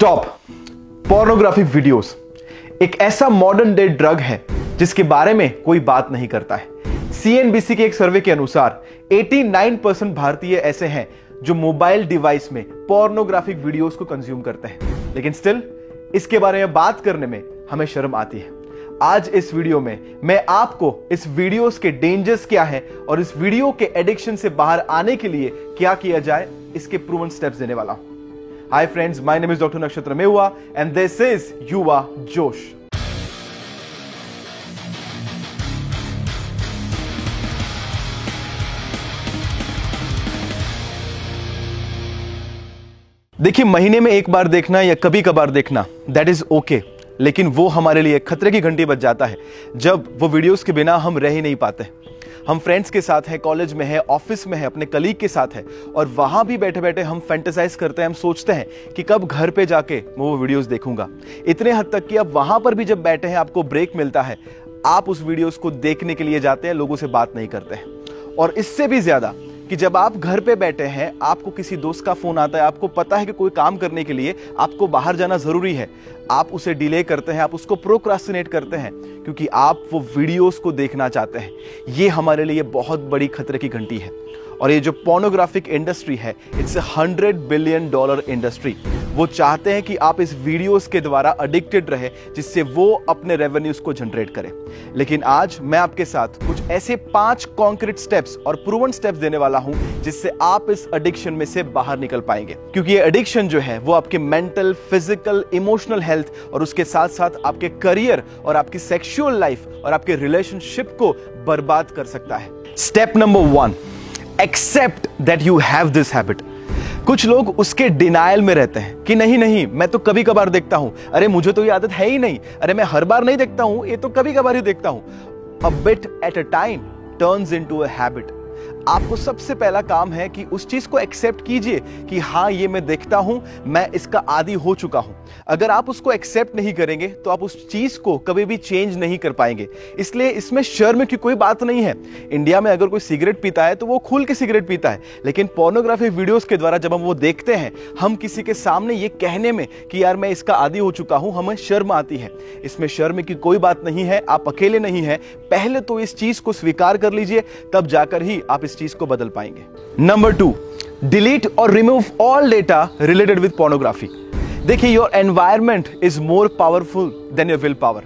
Stop pornographic videos एक ऐसा modern day drug है, जिसके बारे में कोई बात नहीं करता है। सीएनबीसी के एक सर्वे के अनुसार 89 परसेंट भारतीय ऐसे हैं, जो मोबाइल डिवाइस में पोर्नोग्राफिक वीडियोस को कंज्यूम करते हैं। लेकिन स्टिल इसके बारे में बात करने में हमें शर्म आती है। आज इस वीडियो में मैं आपको इस वीडियोस के डेंजर्स क्या है और इस वीडियो के एडिक्शन से बाहर आने के लिए क्या किया जाए, इसके प्रूवन स्टेप्स देने वाला हूँ। Hi friends, my name is Dr. Nakshatra Mehua and this is Yuva Josh. देखिए महीने में एक बार देखना या कभी कभार देखना दैट इज़ ओके लेकिन वो हमारे लिए खतरे की घंटी बच जाता है जब वो वीडियोस के बिना हम रह ही नहीं पाते हम फ्रेंड्स के साथ हैं कॉलेज में है ऑफ़िस में है, अपने कलीग के साथ है, और वहाँ भी बैठे बैठे हम फैंटेसाइज करते हैं, हम सोचते हैं कि कब घर पे जाके मैं वो वीडियोस देखूँगा। इतने हद तक कि अब वहाँ पर भी जब बैठे हैं, आपको ब्रेक मिलता है, आप उस वीडियोस को देखने के लिए जाते हैं, लोगों से बात नहीं करते हैं। और इससे भी ज़्यादा कि जब आप घर पे बैठे हैं, आपको किसी दोस्त का फ़ोन आता है, आपको पता है कि कोई काम करने के लिए आपको बाहर जाना ज़रूरी है। आप उसे डिले करते हैं, आप उसको प्रोक्रास्टिनेट करते हैं, क्योंकि आप वो वीडियोस को देखना चाहते हैं। ये हमारे लिए बहुत बड़ी खतरे की घंटी है। और ये जो पोर्नोग्राफिक इंडस्ट्री है it's a hundred billion dollar industry वो चाहते हैं कि आप इस वीडियोस के द्वारा अडिक्टेड रहे, जिससे वो अपने रेवेन्यूज को जनरेट करें। लेकिन आज मैं आपके साथ कुछ ऐसे पाँच कॉन्क्रीट स्टेप्स और प्रूवन स्टेप्स देने वाला हूँ, जिससे आप इस एडिक्शन में से बाहर निकल पाएँगे। क्योंकि ये एडिक्शन जो है, वो आपके मेंटल फ़िज़िकल इमोशनल हेल्थ और उसके साथ साथ आपके करियर और आपकी सेक्सुअल लाइफ और आपके रिलेशनशिप को बर्बाद कर सकता है। Step number one accept that you have this habit कुछ लोग उसके डिनाइल में रहते हैं कि नहीं नहीं, मैं तो कभी कभार देखता हूँ। अरे, मुझे तो ये आदत है ही नहीं। अरे, मैं हर बार नहीं देखता हूँ, ये तो कभी कभार ही देखता हूँ। A bit at a time turns into a habit आपको सबसे पहला काम है कि उस चीज़ को एक्सेप्ट कीजिए कि हाँ ये मैं देखता हूँ, मैं इसका आदि हो चुका हूँ। अगर आप उसको एक्सेप्ट नहीं करेंगे तो आप उस चीज़ को कभी भी चेंज नहीं कर पाएँगे। इसलिए इसमें शर्म की कोई बात नहीं है। इंडिया में अगर कोई सिगरेट पीता है तो वो खुल के सिगरेट पीता है। लेकिन पोर्नोग्राफी वीडियोस के द्वारा जब हम वो देखते हैं, हम किसी के सामने ये कहने में कि यार, मैं इसका आदि हो चुका हूँ, हमें शर्म आती है। इसमें शर्म की कोई बात नहीं है, आप अकेले नहीं है। पहले तो इस चीज़ को स्वीकार कर लीजिए, तब जाकर ही आप चीज़ को बदल पाएँगे। नंबर टू डिलीट और remove all data related with pornography देखिए your environment is more powerful than your will power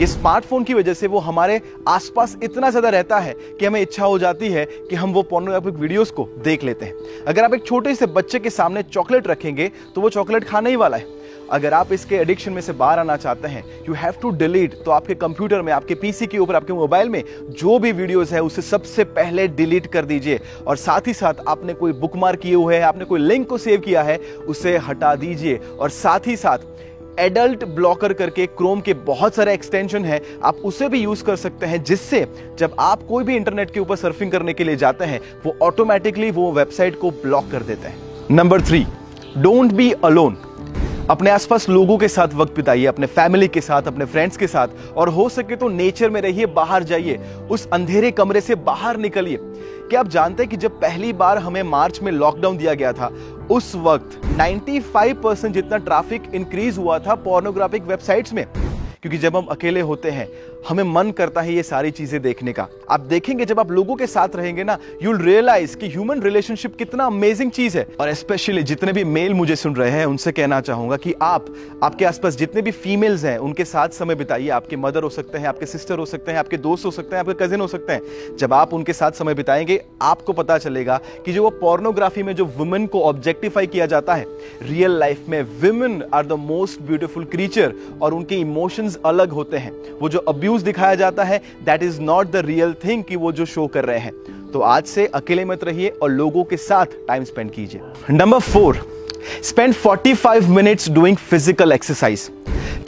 ये स्मार्टफ़ोन की वजह से वो हमारे आसपास इतना ज़्यादा रहता है कि हमें इच्छा हो जाती है कि हम वो पोर्नोग्राफिक वीडियोस को देख लेते हैं। अगर आप एक छोटे से बच्चे के सामने चॉकलेट रखेंगे तो वो चॉकलेट खाने ही वाला है। अगर आप इसके एडिक्शन में से बाहर आना चाहते हैं यू हैव टू डिलीट तो आपके कंप्यूटर में, आपके पीसी के ऊपर, आपके मोबाइल में जो भी वीडियोस है, उसे सबसे पहले डिलीट कर दीजिए। और साथ ही साथ आपने कोई बुकमार्क किए हुए हैं, आपने कोई लिंक को सेव किया है, उसे हटा दीजिए। और साथ ही साथ एडल्ट ब्लॉकर करके क्रोम के बहुत सारे एक्सटेंशन है। आप उसे भी यूज़ कर सकते हैं, जिससे जब आप कोई भी इंटरनेट के ऊपर सर्फिंग करने के लिए जाते हैं, वो ऑटोमेटिकली वो वेबसाइट को ब्लॉक कर देते हैं। Number three don't be alone अपने आसपास लोगों के साथ वक्त बिताइए, अपने फैमिली के साथ, अपने फ्रेंड्स के साथ, और हो सके तो नेचर में रहिए, बाहर जाइए, उस अंधेरे कमरे से बाहर निकलिए। क्या आप जानते हैं कि जब पहली बार हमें मार्च में लॉकडाउन दिया गया था उस वक्त 95 परसेंट जितना ट्रैफ़िक इंक्रीज हुआ था पोर्नोग्राफिक वेबसाइट्स में। क्योंकि जब हम अकेले होते हैं हमें मन करता है ये सारी चीज़ें देखने का। आप देखेंगे जब आप लोगों के साथ रहेंगे ना यू रियलाइज़ कि ह्यूमन रिलेशनशिप कितना अमेजिंग चीज़ है। और स्पेशली जितने भी मेल मुझे सुन रहे हैं, उनसे कहना चाहूँगा कि आप, आपके आसपास जितने भी फीमेल्स हैं, उनके साथ समय बिताइए। आपके मदर हो सकते हैं, आपके सिस्टर हो सकते हैं, आपके दोस्त हो सकते हैं, आपके कजिन हो सकते हैं। जब आप उनके साथ समय बिताएँगे, आपको पता चलेगा कि जो वो पोर्नोग्राफी में जो वुमेन को ऑब्जेक्टिफाई किया जाता है रियल लाइफ में women are the most beautiful creature और उनके इमोशंस अलग होते हैं। वो जो अब्यूज दिखाया जाता है that is not the real thing कि वो जो शो कर रहे हैं। तो आज से अकेले मत रहिए और लोगों के साथ टाइम स्पेंड कीजिए। Number four spend 45 minutes doing physical exercise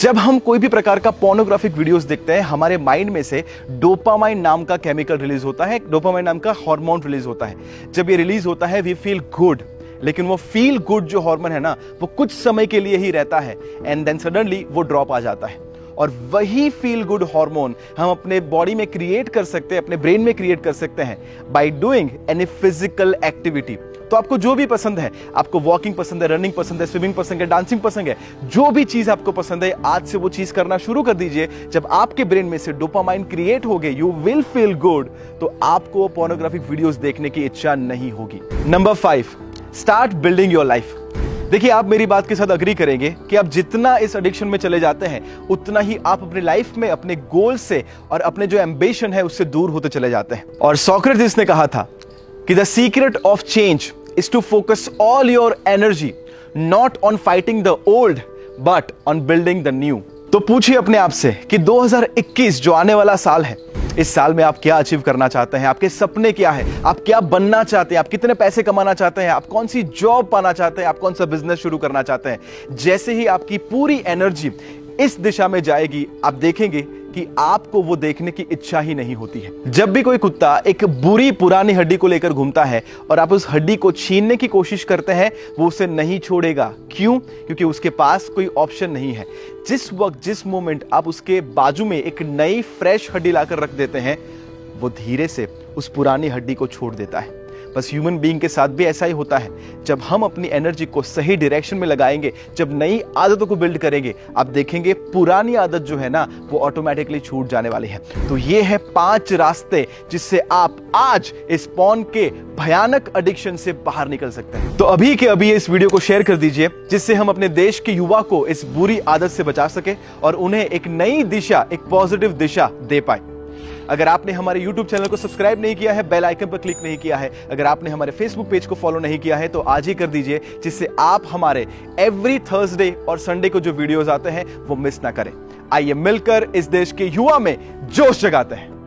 जब हम कोई भी प्रकार का पोर्नोग्राफिक वीडियोस देखते हैं, हमारे माइंड में से डोपामाइन नाम का केमिकल रिलीज़ होता है डोपामाइन नाम का हार्मोन रिलीज़ होता है। जब ये रिलीज़ होता है वी फील गुड लेकिन वो फील गुड जो हार्मोन है ना, वो कुछ समय के लिए ही रहता है एंड देन सडनली वो ड्रॉप आ जाता है। और वही फील गुड हार्मोन हम अपने बॉडी में क्रिएट कर सकते हैं, अपने ब्रेन में क्रिएट कर सकते हैं by doing any physical activity तो आपको जो भी पसंद है, आपको वॉकिंग पसंद है रनिंग पसंद है स्विमिंग पसंद है डांसिंग पसंद है, जो भी चीज़ आपको पसंद है, आज से वो चीज़ करना शुरू कर दीजिए। जब आपके ब्रेन में से डोपामाइन क्रिएट हो गए यू विल फील गुड तो आपको पोर्नोग्राफिक वीडियोस देखने की इच्छा नहीं होगी. Number five start building your life देखिए, आप मेरी बात के साथ अग्री करेंगे कि आप जितना इस एडिक्शन में चले जाते हैं, उतना ही आप अपनी लाइफ में अपने गोल से और अपने जो एम्बिशन है, उससे दूर होते चले जाते हैं। और सॉक्रेटिस ने कहा था कि the secret of change is to focus all your energy not on fighting the old but on building the new तो पूछिए अपने आप से कि 2021 जो आने वाला साल है इस साल में आप क्या अचीव करना चाहते हैं? आपके सपने क्या है? आप क्या बनना चाहते हैं? आप कितने पैसे कमाना चाहते हैं? आप कौन सी जॉब पाना चाहते हैं? आप कौन सा बिज़नेस शुरू करना चाहते हैं? जैसे ही आपकी पूरी एनर्जी इस दिशा में जाएगी, आप देखेंगे कि आपको वो देखने की इच्छा ही नहीं होती है। जब भी कोई कुत्ता एक बुरी पुरानी हड्डी को लेकर घूमता है और आप उस हड्डी को छीनने की कोशिश करते हैं, वो उसे नहीं छोड़ेगा। क्यों? क्योंकि उसके पास कोई ऑप्शन नहीं है। जिस वक्त, जिस मोमेंट आप उसके बाजू में एक नई, फ्रेश हड्डी लाकर रख देते हैं, वो धीरे से उस पुरानी हड्डी को छोड़ देता है। बस ह्यूमन बीइंग के साथ भी ऐसा ही होता है। जब हम अपनी एनर्जी को सही डायरेक्शन में लगाएँगे, जब नई आदतों को बिल्ड करेंगे, आप देखेंगे पुरानी आदत जो है ना, वो ऑटोमेटिकली छूट जाने वाली है। तो ये है पाँच रास्ते जिससे आप आज इस पॉन के भयानक एडिक्शन से बाहर निकल सकते हैं। तो अभी के अभी इस वीडियो को शेयर कर दीजिए, जिससे हम अपने देश के युवा को इस बुरी आदत से बचा सके और उन्हें एक नई दिशा, एक पॉजिटिव दिशा दे पाए। अगर आपने हमारे यूट्यूब चैनल को सब्सक्राइब नहीं किया है, बेल आइकन पर क्लिक नहीं किया है, अगर आपने हमारे फेसबुक पेज को फॉलो नहीं किया है तो आज ही कर दीजिए, जिससे आप हमारे एवरी थर्सडे और संडे को जो वीडियोज़ आते हैं, वो मिस ना करें। आइए मिलकर इस देश के युवा में जोश जगाते हैं।